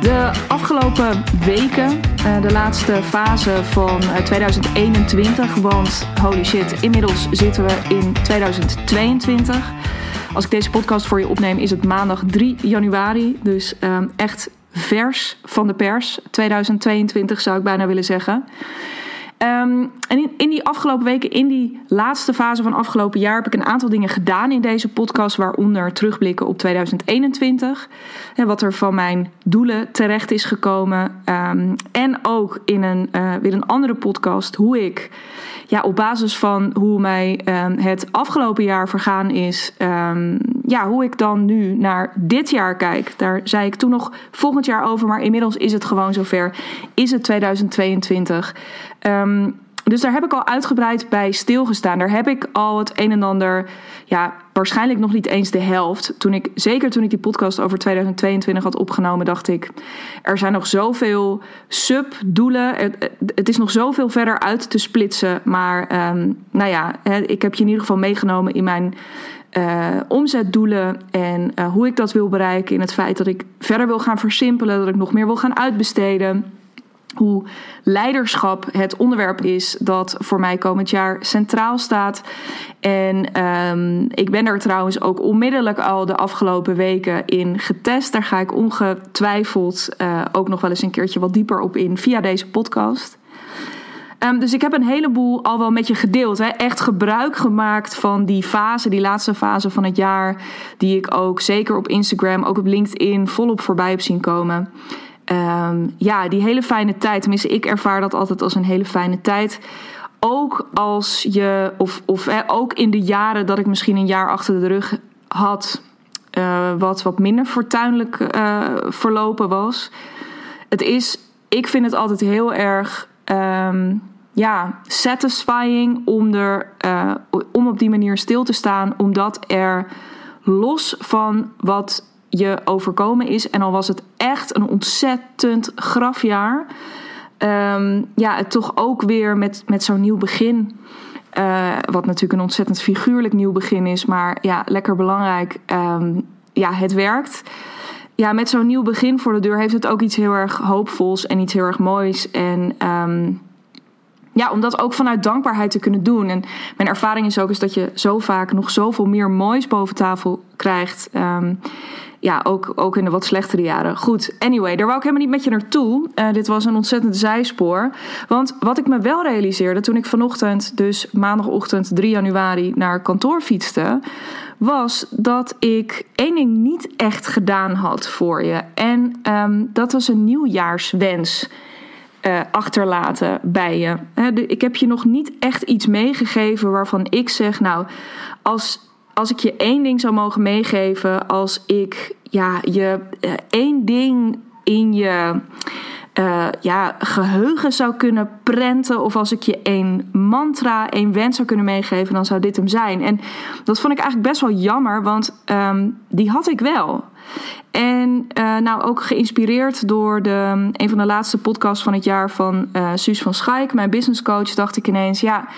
De afgelopen weken, eh, de laatste fase van 2021, eh, want holy shit, inmiddels zitten we in 2022. Als ik deze podcast voor je opneem, is het maandag 3 januari. Dus ehm, echt vers van de pers. 2022 zou ik bijna willen zeggen. Ehm, en in, in, die afgelopen weken, in die laatste fase van afgelopen jaar, heb ik een aantal dingen gedaan in deze podcast, waaronder terugblikken op 2021. En wat er van mijn doelen terecht is gekomen. Ehm, en ook in een, uh, weer een andere podcast, hoe ik ja, op basis van hoe mij um, het afgelopen jaar vergaan is, ja, hoe ik dan nu naar dit jaar kijk. Daar zei ik toen nog volgend jaar over, maar inmiddels is het gewoon zover. Is het 2022? Um, dus daar heb ik al uitgebreid bij stilgestaan. Daar heb ik al het een en ander, ja, waarschijnlijk nog niet eens de helft. Toen ik, zeker toen ik die podcast over 2022 had opgenomen, dacht ik: er zijn nog zoveel subdoelen. Het, het is nog zoveel verder uit te splitsen. Maar um, nou ja, ik heb je in ieder geval meegenomen in mijn uh, omzetdoelen en uh, hoe ik dat wil bereiken. In het feit dat ik verder wil gaan versimpelen, dat ik nog meer wil gaan uitbesteden hoe leiderschap het onderwerp is dat voor mij komend jaar centraal staat. En um, ik ben er trouwens ook onmiddellijk al de afgelopen weken in getest. Daar ga ik ongetwijfeld uh, ook nog wel eens een keertje wat dieper op in via deze podcast. Um, dus ik heb een heleboel al wel met je gedeeld. Hè. Echt gebruik gemaakt van die fase, die laatste fase van het jaar. Die ik ook zeker op Instagram, ook op LinkedIn volop voorbij heb zien komen. Um, ja, die hele fijne tijd. Tenminste, ik ervaar dat altijd als een hele fijne tijd. Ook als je, of, of ook in de jaren dat ik misschien een jaar achter de rug had, uh, wat wat minder fortuinlijk uh, verlopen was. Het is, ik vind het altijd heel erg. Um, ja, satisfying om, er, uh, om op die manier stil te staan, omdat er los van wat je overkomen is. En al was het echt een ontzettend grafjaar. Um, ja, het toch ook weer met, met zo'n nieuw begin. Uh, wat natuurlijk een ontzettend figuurlijk nieuw begin is. Maar ja, lekker belangrijk. Um, ja, het werkt. Ja, met zo'n nieuw begin voor de deur heeft het ook iets heel erg hoopvols en iets heel erg moois. En um, ja, om dat ook vanuit dankbaarheid te kunnen doen. En mijn ervaring is ook is dat je zo vaak nog zoveel meer moois boven tafel krijgt. Um, ja, ook, ook in de wat slechtere jaren. Goed, anyway, daar wou ik helemaal niet met je naartoe. Uh, dit was een ontzettend zijspoor. Want wat ik me wel realiseerde toen ik vanochtend, dus maandagochtend 3 januari, naar kantoor fietste, was dat ik één ding niet echt gedaan had voor je. En um, dat was een nieuwjaarswens. Uh, achterlaten bij je. ik heb je nog niet echt iets meegegeven waarvan ik zeg, nou, als als ik je één ding zou mogen meegeven, als ik ja, je uh, één ding in je uh, ja, geheugen zou kunnen prenten, of als ik je één mantra, één wens zou kunnen meegeven, dan zou dit hem zijn. En dat vond ik eigenlijk best wel jammer, want um, die had ik wel. En uh, nou ook geïnspireerd door de, een van de laatste podcasts van het jaar van uh, Suus van Schaik, mijn business coach, dacht ik ineens, ja,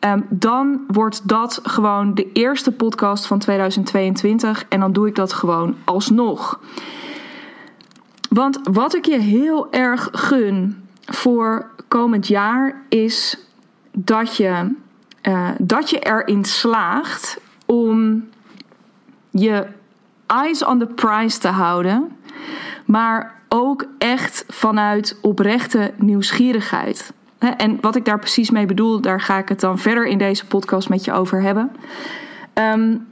Um, dan wordt dat gewoon de eerste podcast van 2022 en dan doe ik dat gewoon alsnog. Want wat ik je heel erg gun voor komend jaar is dat je, uh, dat je erin slaagt om je eyes on the prize te houden, maar ook echt vanuit oprechte nieuwsgierigheid. En wat ik daar precies mee bedoel, daar ga ik het dan verder in deze podcast met je over hebben. Um,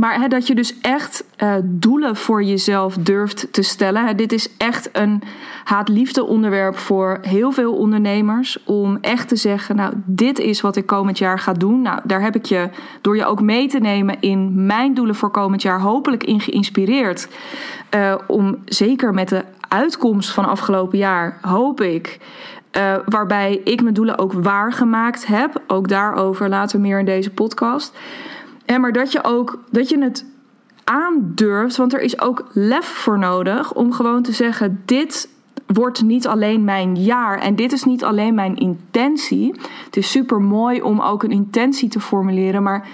maar dat je dus echt uh, doelen voor jezelf durft te stellen. dit is echt een haat-liefde onderwerp voor heel veel ondernemers. Om echt te zeggen, nou, dit is wat ik komend jaar ga doen. Nou, daar heb ik je, door je ook mee te nemen in mijn doelen voor komend jaar, hopelijk in geïnspireerd. Uh, om zeker met de uitkomst van afgelopen jaar, hoop ik, uh, waarbij ik mijn doelen ook waargemaakt heb. Ook daarover later meer in deze podcast. En maar dat je ook dat je het aandurft, want er is ook lef voor nodig om gewoon te zeggen: dit wordt niet alleen mijn jaar en dit is niet alleen mijn intentie. Het is super mooi om ook een intentie te formuleren, maar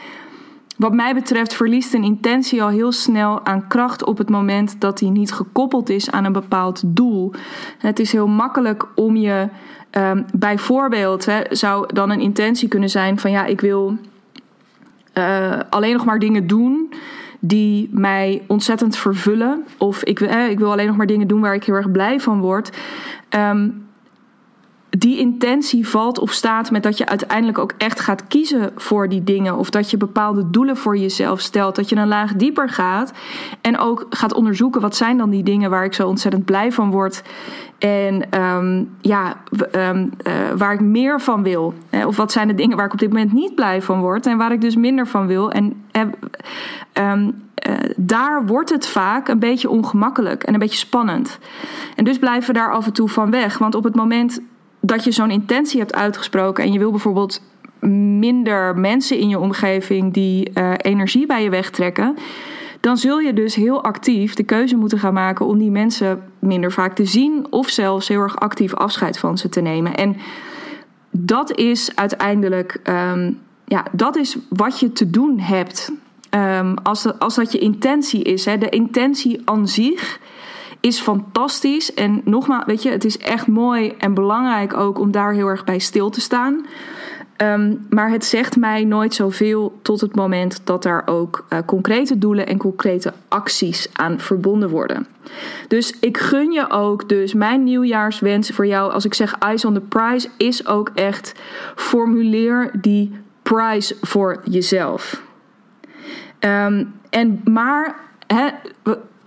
wat mij betreft verliest een intentie al heel snel aan kracht op het moment dat die niet gekoppeld is aan een bepaald doel. Het is heel makkelijk om je um, bijvoorbeeld hè, zou dan een intentie kunnen zijn van ja, ik wil uh, alleen nog maar dingen doen die mij ontzettend vervullen. Of ik, eh, ik wil alleen nog maar dingen doen waar ik heel erg blij van word. Um, die intentie valt of staat met dat je uiteindelijk ook echt gaat kiezen voor die dingen. Of dat je bepaalde doelen voor jezelf stelt. Dat je een laag dieper gaat. En ook gaat onderzoeken wat zijn dan die dingen waar ik zo ontzettend blij van word. En um, ja, um, uh, waar ik meer van wil. Of wat zijn de dingen waar ik op dit moment niet blij van word. En waar ik dus minder van wil. En um, uh, daar wordt het vaak een beetje ongemakkelijk en een beetje spannend. En dus blijven we daar af en toe van weg. Want op het moment dat je zo'n intentie hebt uitgesproken en je wil bijvoorbeeld minder mensen in je omgeving die uh, energie bij je wegtrekken, dan zul je dus heel actief de keuze moeten gaan maken om die mensen minder vaak te zien of zelfs heel erg actief afscheid van ze te nemen. En dat is uiteindelijk, um, ja, dat is wat je te doen hebt. Um, als, dat, als dat je intentie is, hè, de intentie aan zich is fantastisch. En nogmaals, weet je, het is echt mooi en belangrijk ook om daar heel erg bij stil te staan. Um, maar het zegt mij nooit zoveel tot het moment dat daar ook uh, concrete doelen en concrete acties aan verbonden worden. Dus ik gun je ook, dus mijn nieuwjaarswens voor jou, als ik zeg eyes on the prize, is ook echt formuleer die prize voor jezelf. Um, en maar, hè,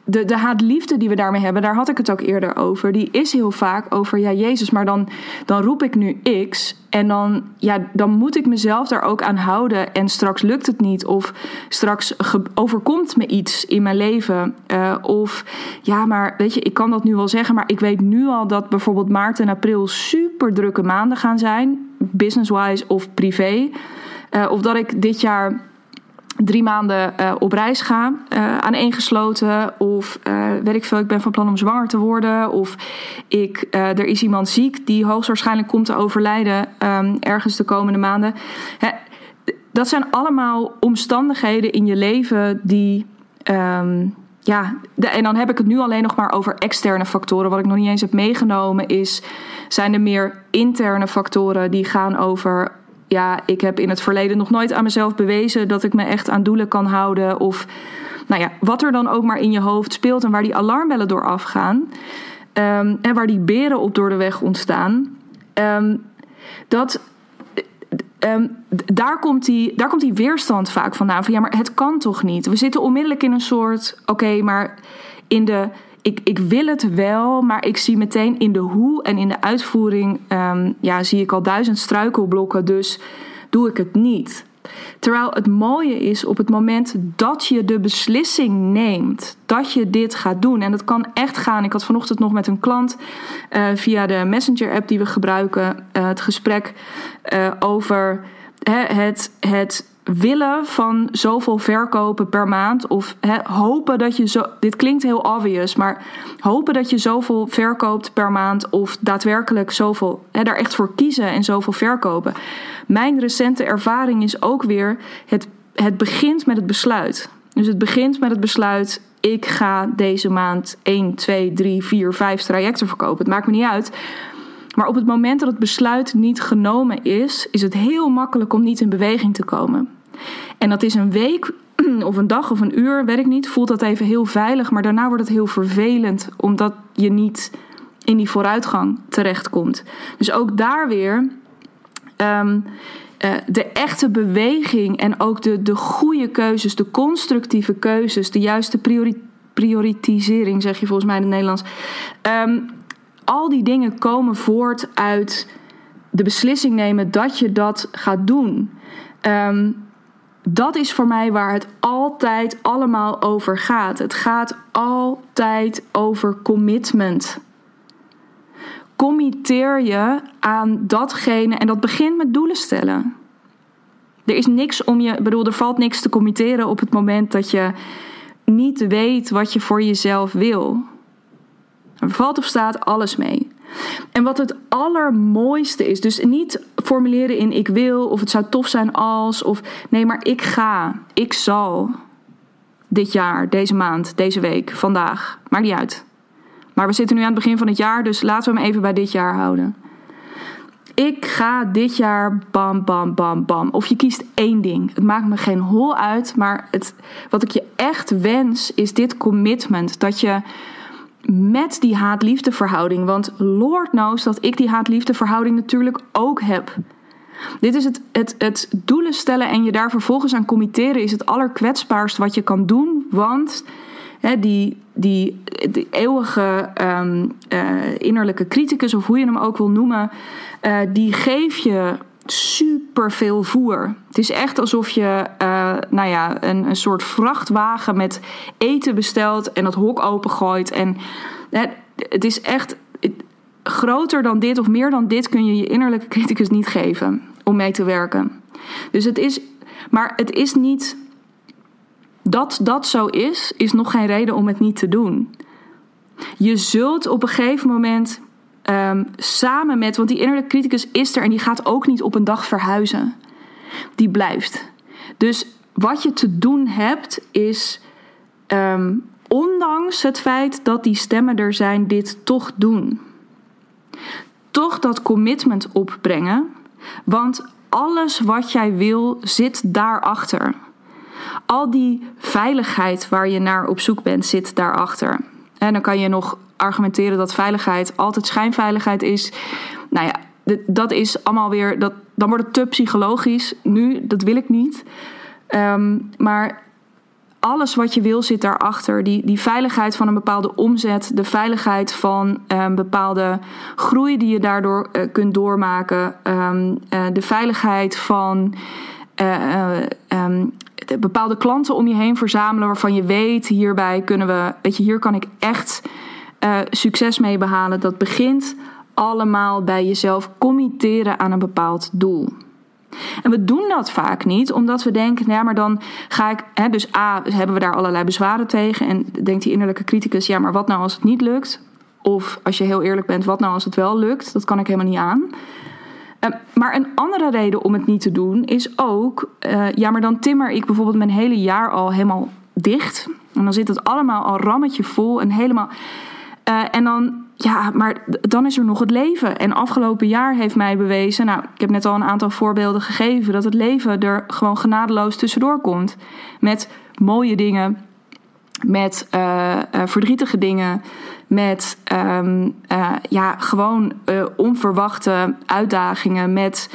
de, de haatliefde die we daarmee hebben, daar had ik het ook eerder over. Die is heel vaak over, ja, Jezus, maar dan, dan roep ik nu X. En dan, ja, dan moet ik mezelf daar ook aan houden. En straks lukt het niet. Of straks overkomt me iets in mijn leven. Uh, of ja, maar weet je, ik kan dat nu wel zeggen. Maar ik weet nu al dat bijvoorbeeld maart en april super drukke maanden gaan zijn. Business-wise of privé. Uh, of dat ik dit jaar drie maanden uh, op reis ga, uh, aaneengesloten. Of uh, weet ik veel, ik ben van plan om zwanger te worden. Of ik, er is iemand ziek die hoogstwaarschijnlijk komt te overlijden um, ergens de komende maanden. Hè, dat zijn allemaal omstandigheden in je leven die. Um, ja, en dan heb ik het nu alleen nog maar over externe factoren. Wat ik nog niet eens heb meegenomen is, zijn er meer interne factoren die gaan over ja, ik heb in het verleden nog nooit aan mezelf bewezen dat ik me echt aan doelen kan houden. Of nou ja, wat er dan ook maar in je hoofd speelt en waar die alarmbellen door afgaan. Um, en waar die beren op door de weg ontstaan. Um, dat, um, daar, komt die, daar komt die weerstand vaak vandaan. Van ja, maar het kan toch niet? We zitten onmiddellijk in een soort. Oké, maar in de ik, ik wil het wel, maar ik zie meteen in de hoe en in de uitvoering, um, ja, zie ik al duizend struikelblokken, dus doe ik het niet. Terwijl het mooie is op het moment dat je de beslissing neemt dat je dit gaat doen. En dat kan echt gaan. Ik had vanochtend nog met een klant uh, via de Messenger-app die we gebruiken uh, het gesprek uh, over het, het willen van zoveel verkopen per maand. Of hopen dat je zo. Dit klinkt heel obvious, maar hopen dat je zoveel verkoopt per maand. Of daadwerkelijk zoveel. daar echt voor kiezen en zoveel verkopen. Mijn recente ervaring is ook weer. Het, het begint met het besluit. Dus het begint met het besluit. Ik ga deze maand 1, 2, 3, 4, 5 trajecten verkopen. Het maakt me niet uit. Maar op het moment dat het besluit niet genomen is, is het heel makkelijk om niet in beweging te komen. En dat is een week of een dag of een uur, weet ik niet. Voelt dat even heel veilig, maar daarna wordt het heel vervelend omdat je niet in die vooruitgang terechtkomt. Dus ook daar weer um, uh, de echte beweging en ook de, de goede keuzes, de constructieve keuzes, de juiste priori prioritisering, zeg je volgens mij in het Nederlands. Um, al die dingen komen voort uit de beslissing nemen dat je dat gaat doen. Um, dat is voor mij waar het altijd allemaal over gaat. Het gaat altijd over commitment. Committeer je aan datgene en dat begint met doelen stellen. Er is niks om je, bedoel, er valt niks te committeren op het moment dat je niet weet wat je voor jezelf wil. Er valt of staat alles mee. En wat het allermooiste is, dus niet formuleren in ik wil of het zou tof zijn als of nee, maar ik ga, ik zal dit jaar, deze maand, deze week, vandaag, maakt niet uit. Maar we zitten nu aan het begin van het jaar, dus laten we hem even bij dit jaar houden. Ik ga dit jaar bam, bam, bam, bam. Of je kiest één ding. Het maakt me geen hol uit. Maar het, wat ik je echt wens is dit commitment. Dat je met die haat-liefde verhouding. Want Lord knows dat ik die haat-liefde verhouding natuurlijk ook heb. Dit is het, het, het doelen stellen en je daar vervolgens aan committeren is het allerkwetsbaarst wat je kan doen. Want die, die, die eeuwige um, uh, innerlijke criticus, of hoe je hem ook wil noemen, uh, die geef je super veel voer. Het is echt alsof je uh, nou ja, een, een soort vrachtwagen met eten bestelt en dat hok opengooit. En het is echt groter dan dit of meer dan dit kun je je innerlijke criticus niet geven om mee te werken. Dus het is, maar het is niet dat dat zo is, is nog geen reden om het niet te doen. Je zult op een gegeven moment um, samen met, want die innerlijke criticus is er en die gaat ook niet op een dag verhuizen. Die blijft. Dus wat je te doen hebt is, um, ondanks het feit dat die stemmen er zijn, dit toch doen. Toch dat commitment opbrengen, want alles wat jij wil zit daarachter. Al die veiligheid waar je naar op zoek bent, zit daarachter. En dan kan je nog argumenteren dat veiligheid altijd schijnveiligheid is. Nou ja, dat is allemaal weer. Dat, dan wordt het te psychologisch. Nu, dat wil ik niet. Um, maar alles wat je wil zit daarachter. Die, die veiligheid van een bepaalde omzet, de veiligheid van um, bepaalde groei die je daardoor uh, kunt doormaken, um, uh, de veiligheid van um, bepaalde klanten om je heen verzamelen waarvan je weet hierbij kunnen we, weet je, hier kan ik echt succes mee behalen. Dat begint allemaal bij jezelf committeren aan een bepaald doel. En we doen dat vaak niet, omdat we denken, ja, maar dan ga ik. Hè, dus A, hebben we daar allerlei bezwaren tegen. En denkt die innerlijke criticus, ja, maar wat nou als het niet lukt? Of als je heel eerlijk bent, wat nou als het wel lukt? Dat kan ik helemaal niet aan. Uh, maar een andere reden om het niet te doen is ook, uh, ja, maar dan timmer ik bijvoorbeeld mijn hele jaar al helemaal dicht. En dan zit het allemaal al rammetje vol en helemaal. Uh, en dan ja, maar dan is er nog het leven. En afgelopen jaar heeft mij bewezen, nou, ik heb net al een aantal voorbeelden gegeven, dat het leven er gewoon genadeloos tussendoor komt. Met mooie dingen, met uh, verdrietige dingen, met um, uh, ja, gewoon onverwachte uitdagingen, met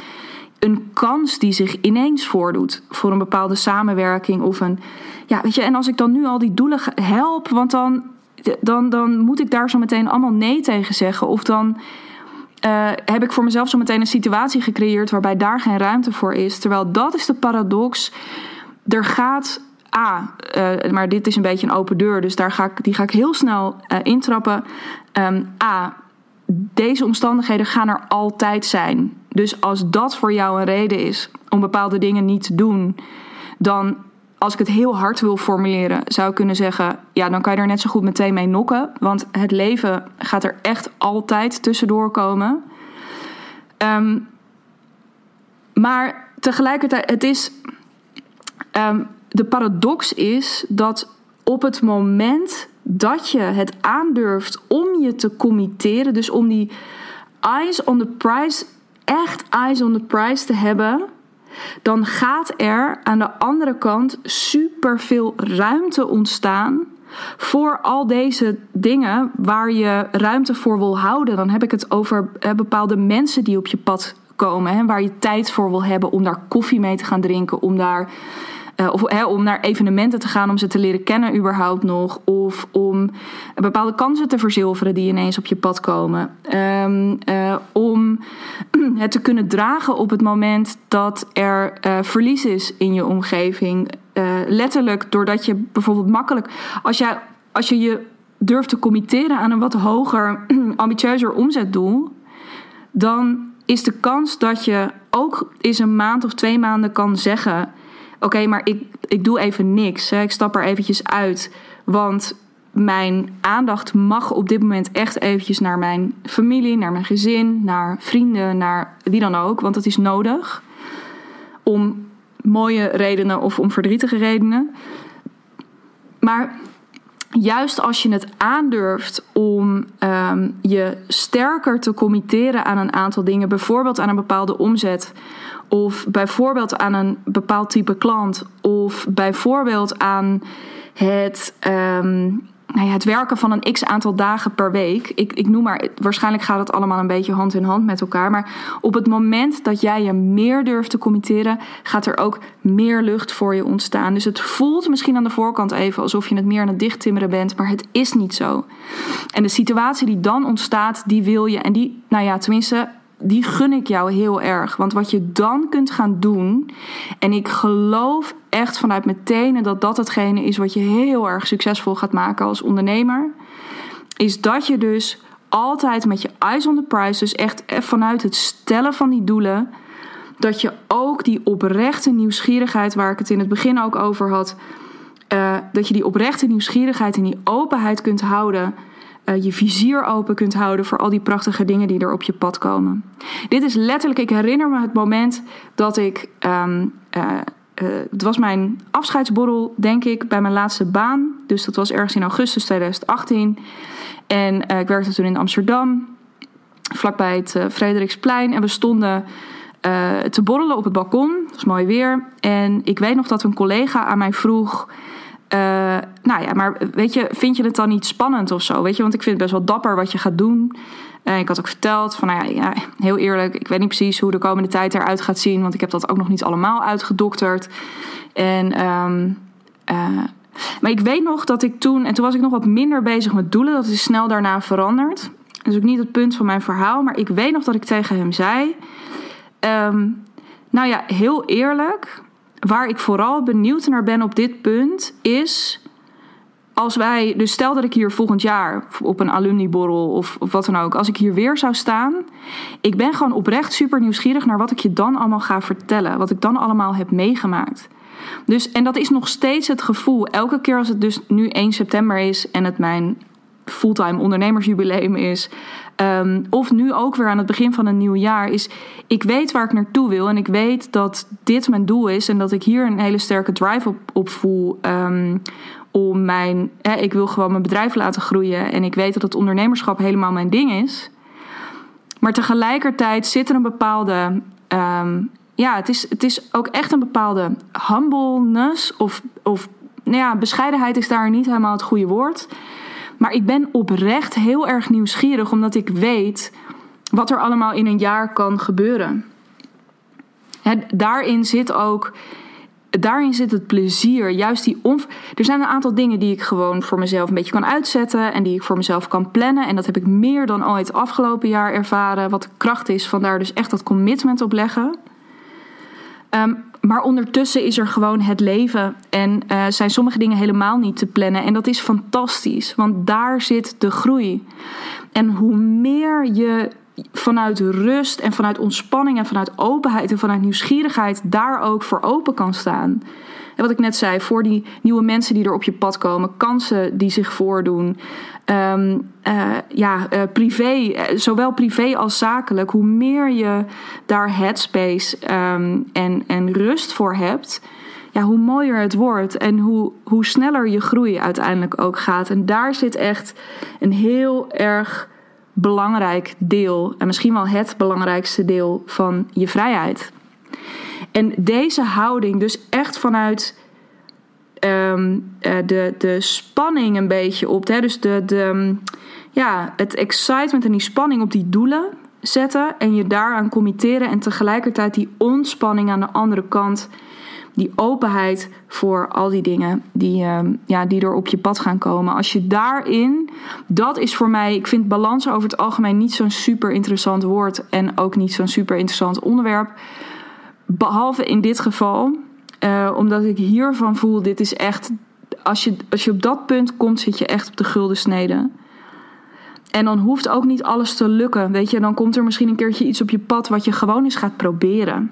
een kans die zich ineens voordoet voor een bepaalde samenwerking of een. Ja, weet je, en als ik dan nu al die doelen help, want dan dan, dan moet ik daar zo meteen allemaal nee tegen zeggen. Of dan uh, heb ik voor mezelf zo meteen een situatie gecreëerd waarbij daar geen ruimte voor is. Terwijl dat is de paradox. Er gaat. A, uh, maar dit is een beetje een open deur, dus daar ga ik, die ga ik heel snel uh, intrappen. Um, A, deze omstandigheden gaan er altijd zijn. Dus als dat voor jou een reden is om bepaalde dingen niet te doen, dan als ik het heel hard wil formuleren, zou ik kunnen zeggen: ja, dan kan je er net zo goed meteen mee nokken. Want het leven gaat er echt altijd tussendoor komen. Um, maar tegelijkertijd, het is. Um, de paradox is dat op het moment dat je het aandurft om je te committeren, dus om die eyes on the prize, echt eyes on the prize te hebben dan gaat er aan de andere kant superveel ruimte ontstaan voor al deze dingen waar je ruimte voor wil houden. Dan heb ik het over bepaalde mensen die op je pad komen, hè, waar je tijd voor wil hebben om daar koffie mee te gaan drinken, om daar uh, of om naar evenementen te gaan om ze te leren kennen überhaupt nog. Of om bepaalde kansen te verzilveren die ineens op je pad komen. Um, uh, om het te kunnen dragen op het moment dat er uh, verlies is in je omgeving. letterlijk doordat je bijvoorbeeld makkelijk. Als, jij, als je je durft te committeren aan een wat hoger, ambitieuzer omzetdoel. Dan is de kans dat je ook eens een maand of twee maanden kan zeggen oké, maar ik, ik doe even niks. Hè. Ik stap er eventjes uit. Want mijn aandacht mag op dit moment echt eventjes naar mijn familie, naar mijn gezin, naar vrienden, naar wie dan ook. Want dat is nodig. Om mooie redenen of om verdrietige redenen. Maar juist als je het aandurft om ehm, je sterker te committeren aan een aantal dingen, bijvoorbeeld aan een bepaalde omzet, of bijvoorbeeld aan een bepaald type klant, of bijvoorbeeld aan het. Ehm, nou het werken van een x aantal dagen per week. Ik, ik noem maar, waarschijnlijk gaat het allemaal een beetje hand in hand met elkaar. Maar op het moment dat jij je meer durft te committeren, gaat er ook meer lucht voor je ontstaan. Dus het voelt misschien aan de voorkant even alsof je het meer aan het dichttimmeren bent, maar het is niet zo. En de situatie die dan ontstaat, die wil je. En die, nou ja, tenminste, die gun ik jou heel erg. Want wat je dan kunt gaan doen. En ik geloof echt vanuit mijn tenen dat dat hetgene is wat je heel erg succesvol gaat maken als ondernemer. Is dat je dus altijd met je eyes on the prize, dus echt vanuit het stellen van die doelen, dat je ook die oprechte nieuwsgierigheid, waar ik het in het begin ook over had, uh, dat je die oprechte nieuwsgierigheid en die openheid kunt houden uh, je vizier open kunt houden voor al die prachtige dingen die er op je pad komen. Dit is letterlijk, ik herinner me het moment dat ik. Um, uh, uh, het was mijn afscheidsborrel, denk ik, bij mijn laatste baan. Dus dat was ergens in augustus 2018. En ik werkte toen in Amsterdam, vlakbij het Frederiksplein. En we stonden te borrelen op het balkon. Het was mooi weer. En ik weet nog dat een collega aan mij vroeg. Uh, nou ja, maar weet je, vind je het dan niet spannend of zo? Weet je, want ik vind het best wel dapper wat je gaat doen. Uh, ik had ook verteld van, nou ja, heel eerlijk, ik weet niet precies hoe de komende tijd eruit gaat zien, want ik heb dat ook nog niet allemaal uitgedokterd. En, um, uh, maar ik weet nog dat ik toen, en toen was ik nog wat minder bezig met doelen, dat is snel daarna veranderd. Dat is ook niet het punt van mijn verhaal, maar ik weet nog dat ik tegen hem zei: um, Nou ja, heel eerlijk, waar ik vooral benieuwd naar ben op dit punt is. Als wij, dus stel dat ik hier volgend jaar op een alumniborrel of, of wat dan ook, als ik hier weer zou staan, ik ben gewoon oprecht super nieuwsgierig naar wat ik je dan allemaal ga vertellen, wat ik dan allemaal heb meegemaakt. Dus, en dat is nog steeds het gevoel, elke keer als het dus nu 1 september is en het mijn fulltime ondernemersjubileum is. Ehm, of nu ook weer aan het begin van een nieuw jaar. Is ik weet waar ik naartoe wil. En ik weet dat dit mijn doel is. En dat ik hier een hele sterke drive op, op voel. Um, om mijn. Ik wil gewoon mijn bedrijf laten groeien. En ik weet dat het ondernemerschap helemaal mijn ding is. Maar tegelijkertijd zit er een bepaalde. Um, ja, het is, het is ook echt een bepaalde humbleness. Of, of nou ja, bescheidenheid is daar niet helemaal het goede woord. Maar ik ben oprecht heel erg nieuwsgierig, omdat ik weet wat er allemaal in een jaar kan gebeuren. daarin zit ook. Daarin zit het plezier. Juist die Er zijn een aantal dingen die ik gewoon voor mezelf een beetje kan uitzetten. En die ik voor mezelf kan plannen. En dat heb ik meer dan ooit afgelopen jaar ervaren. Wat de kracht is. Vandaar dus echt dat commitment op leggen. Um, maar ondertussen is er gewoon het leven en uh, zijn sommige dingen helemaal niet te plannen. En dat is fantastisch, want daar zit de groei. En hoe meer je vanuit rust en vanuit ontspanning en vanuit openheid en vanuit nieuwsgierigheid daar ook voor open kan staan. En wat ik net zei, voor die nieuwe mensen die er op je pad komen, kansen die zich voordoen. Um, uh, ja, uh, privé, uh, zowel privé als zakelijk, hoe meer je daar headspace um, en, en rust voor hebt, ja, hoe mooier het wordt en hoe, hoe sneller je groei uiteindelijk ook gaat. En daar zit echt een heel erg belangrijk deel, en misschien wel het belangrijkste deel van je vrijheid. En deze houding, dus echt vanuit um, de, de spanning een beetje op, hè, dus de, de, ja, het excitement en die spanning op die doelen zetten en je daaraan committeren en tegelijkertijd die ontspanning aan de andere kant, die openheid voor al die dingen die, uh, ja, die er op je pad gaan komen. Als je daarin, dat is voor mij, ik vind balans over het algemeen niet zo'n super interessant woord en ook niet zo'n super interessant onderwerp. Behalve in dit geval, uh, omdat ik hiervan voel, dit is echt, als je, als je op dat punt komt, zit je echt op de gulden snede. En dan hoeft ook niet alles te lukken. Weet je, dan komt er misschien een keertje iets op je pad wat je gewoon eens gaat proberen.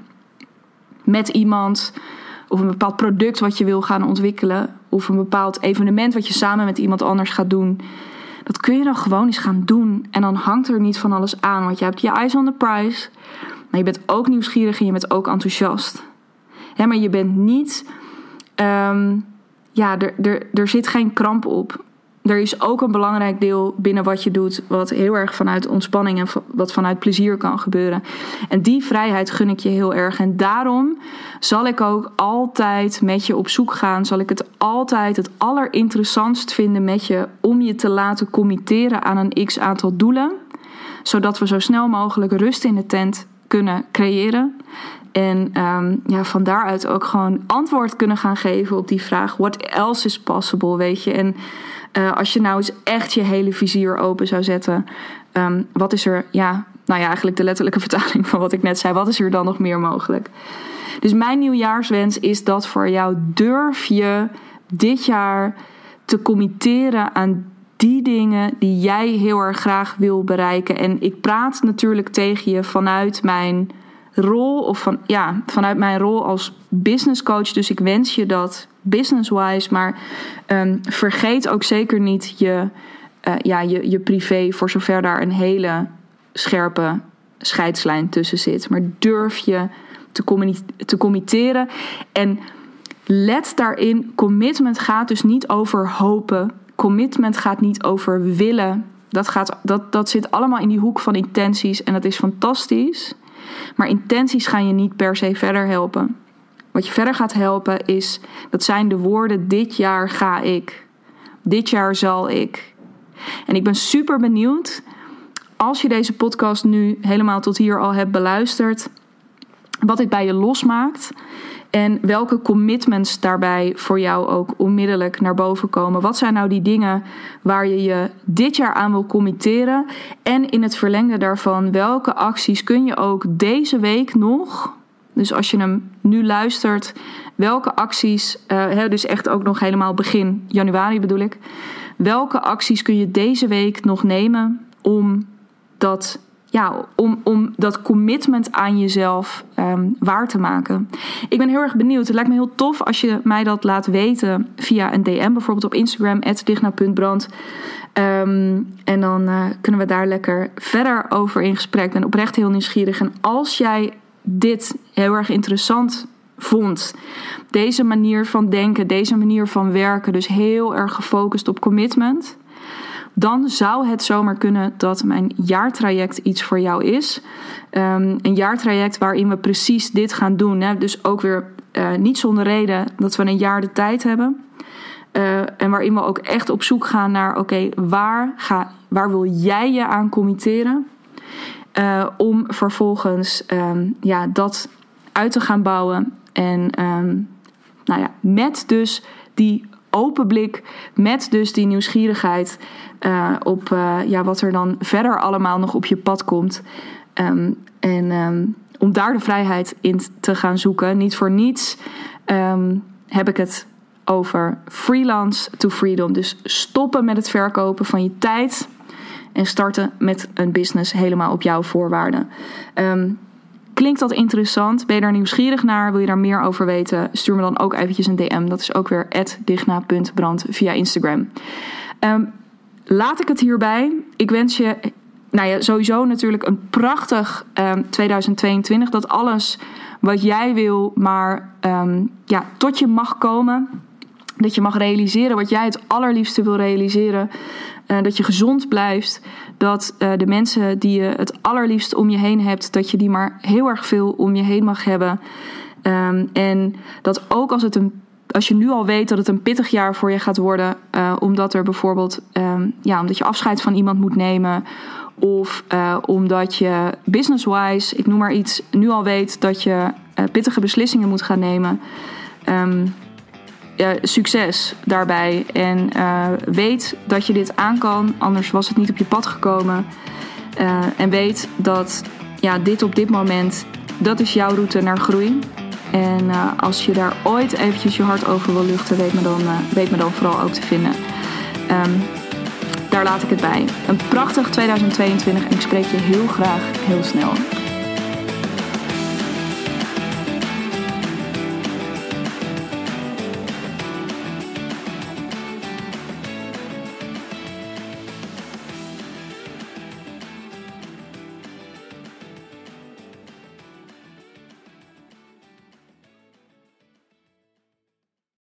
Met iemand of een bepaald product wat je wil gaan ontwikkelen. of een bepaald evenement wat je samen met iemand anders gaat doen. Dat kun je dan gewoon eens gaan doen. En dan hangt er niet van alles aan. Want je hebt je eyes on the prize. Maar je bent ook nieuwsgierig en je bent ook enthousiast. Maar je bent niet. Ehm, ja, er zit geen kramp op er is ook een belangrijk deel binnen wat je doet, wat heel erg vanuit ontspanning en wat vanuit plezier kan gebeuren. En die vrijheid gun ik je heel erg. En daarom zal ik ook altijd met je op zoek gaan. Zal ik het altijd het allerinteressantst vinden met je om je te laten committeren aan een x aantal doelen. Zodat we zo snel mogelijk rust in de tent kunnen creëren. En um, ja, van daaruit ook gewoon antwoord kunnen gaan geven op die vraag: what else is possible? Weet je. En uh, als je nou eens echt je hele vizier open zou zetten, um, wat is er, ja, nou ja, eigenlijk de letterlijke vertaling van wat ik net zei, wat is er dan nog meer mogelijk? Dus mijn nieuwjaarswens is dat voor jou durf je dit jaar te committeren aan die dingen die jij heel erg graag wil bereiken. En ik praat natuurlijk tegen je vanuit mijn rol of van ja, vanuit mijn rol als business coach. Dus ik wens je dat business-wise. Maar um, vergeet ook zeker niet je, uh, ja, je, je privé, voor zover daar een hele scherpe scheidslijn tussen zit. Maar durf je te, te committeren. En let daarin, commitment gaat dus niet over hopen. Commitment gaat niet over willen. Dat, gaat, dat, dat zit allemaal in die hoek van intenties en dat is fantastisch. Maar intenties gaan je niet per se verder helpen. Wat je verder gaat helpen is, dat zijn de woorden: dit jaar ga ik. Dit jaar zal ik. En ik ben super benieuwd als je deze podcast nu helemaal tot hier al hebt beluisterd, wat dit bij je losmaakt. En welke commitments daarbij voor jou ook onmiddellijk naar boven komen. Wat zijn nou die dingen waar je je dit jaar aan wil committeren? En in het verlengde daarvan, welke acties kun je ook deze week nog, dus als je hem nu luistert, welke acties, uh, dus echt ook nog helemaal begin januari bedoel ik, welke acties kun je deze week nog nemen om dat, ja, om, om dat commitment aan jezelf um, waar te maken? Ik ben heel erg benieuwd. Het lijkt me heel tof als je mij dat laat weten via een DM, bijvoorbeeld op Instagram, digna.brand. Um, en dan uh, kunnen we daar lekker verder over in gesprek. Ik ben oprecht heel nieuwsgierig. En als jij dit heel erg interessant vond. Deze manier van denken, deze manier van werken, dus heel erg gefocust op commitment. Dan zou het zomaar kunnen dat mijn jaartraject iets voor jou is. Um, een jaartraject waarin we precies dit gaan doen. Hè? Dus ook weer uh, niet zonder reden dat we een jaar de tijd hebben. Uh, en waarin we ook echt op zoek gaan naar: oké, waar, ga, waar wil jij je aan committeren? Uh, om vervolgens um, ja, dat uit te gaan bouwen. En um, nou ja, met dus die open blik, met dus die nieuwsgierigheid uh, op uh, ja, wat er dan verder allemaal nog op je pad komt. Um, en um, om daar de vrijheid in te gaan zoeken. Niet voor niets um, heb ik het over freelance to freedom. Dus stoppen met het verkopen van je tijd en starten met een business helemaal op jouw voorwaarden. Klinkt dat interessant? Ben je daar nieuwsgierig naar? Wil je daar meer over weten? Stuur me dan ook eventjes een DM. Dat is ook weer digna.brand via Instagram. Um, laat ik het hierbij. Ik wens je nou ja, sowieso natuurlijk een prachtig um, ehm, 2022. Dat alles wat jij wil, maar um, ja, tot je mag komen. Dat je mag realiseren wat jij het allerliefste wil realiseren. Uh, dat je gezond blijft. Dat uh, de mensen die je het allerliefst om je heen hebt, dat je die maar heel erg veel om je heen mag hebben. Um, en dat ook als het een als je nu al weet dat het een pittig jaar voor je gaat worden, uh, omdat er bijvoorbeeld, um, ja, omdat je afscheid van iemand moet nemen, of omdat je business-wise, ik noem maar iets, nu al weet dat je pittige beslissingen moet gaan nemen. Um, succes daarbij. En uh, weet dat je dit aan kan, anders was het niet op je pad gekomen. Uh, en weet dat ja, dit op dit moment, dat is jouw route naar groei. En als je daar ooit eventjes je hart over wil luchten, weet me dan, weet me dan vooral ook te vinden. Um, daar laat ik het bij. Een prachtig 2022 en ik spreek je heel graag heel snel.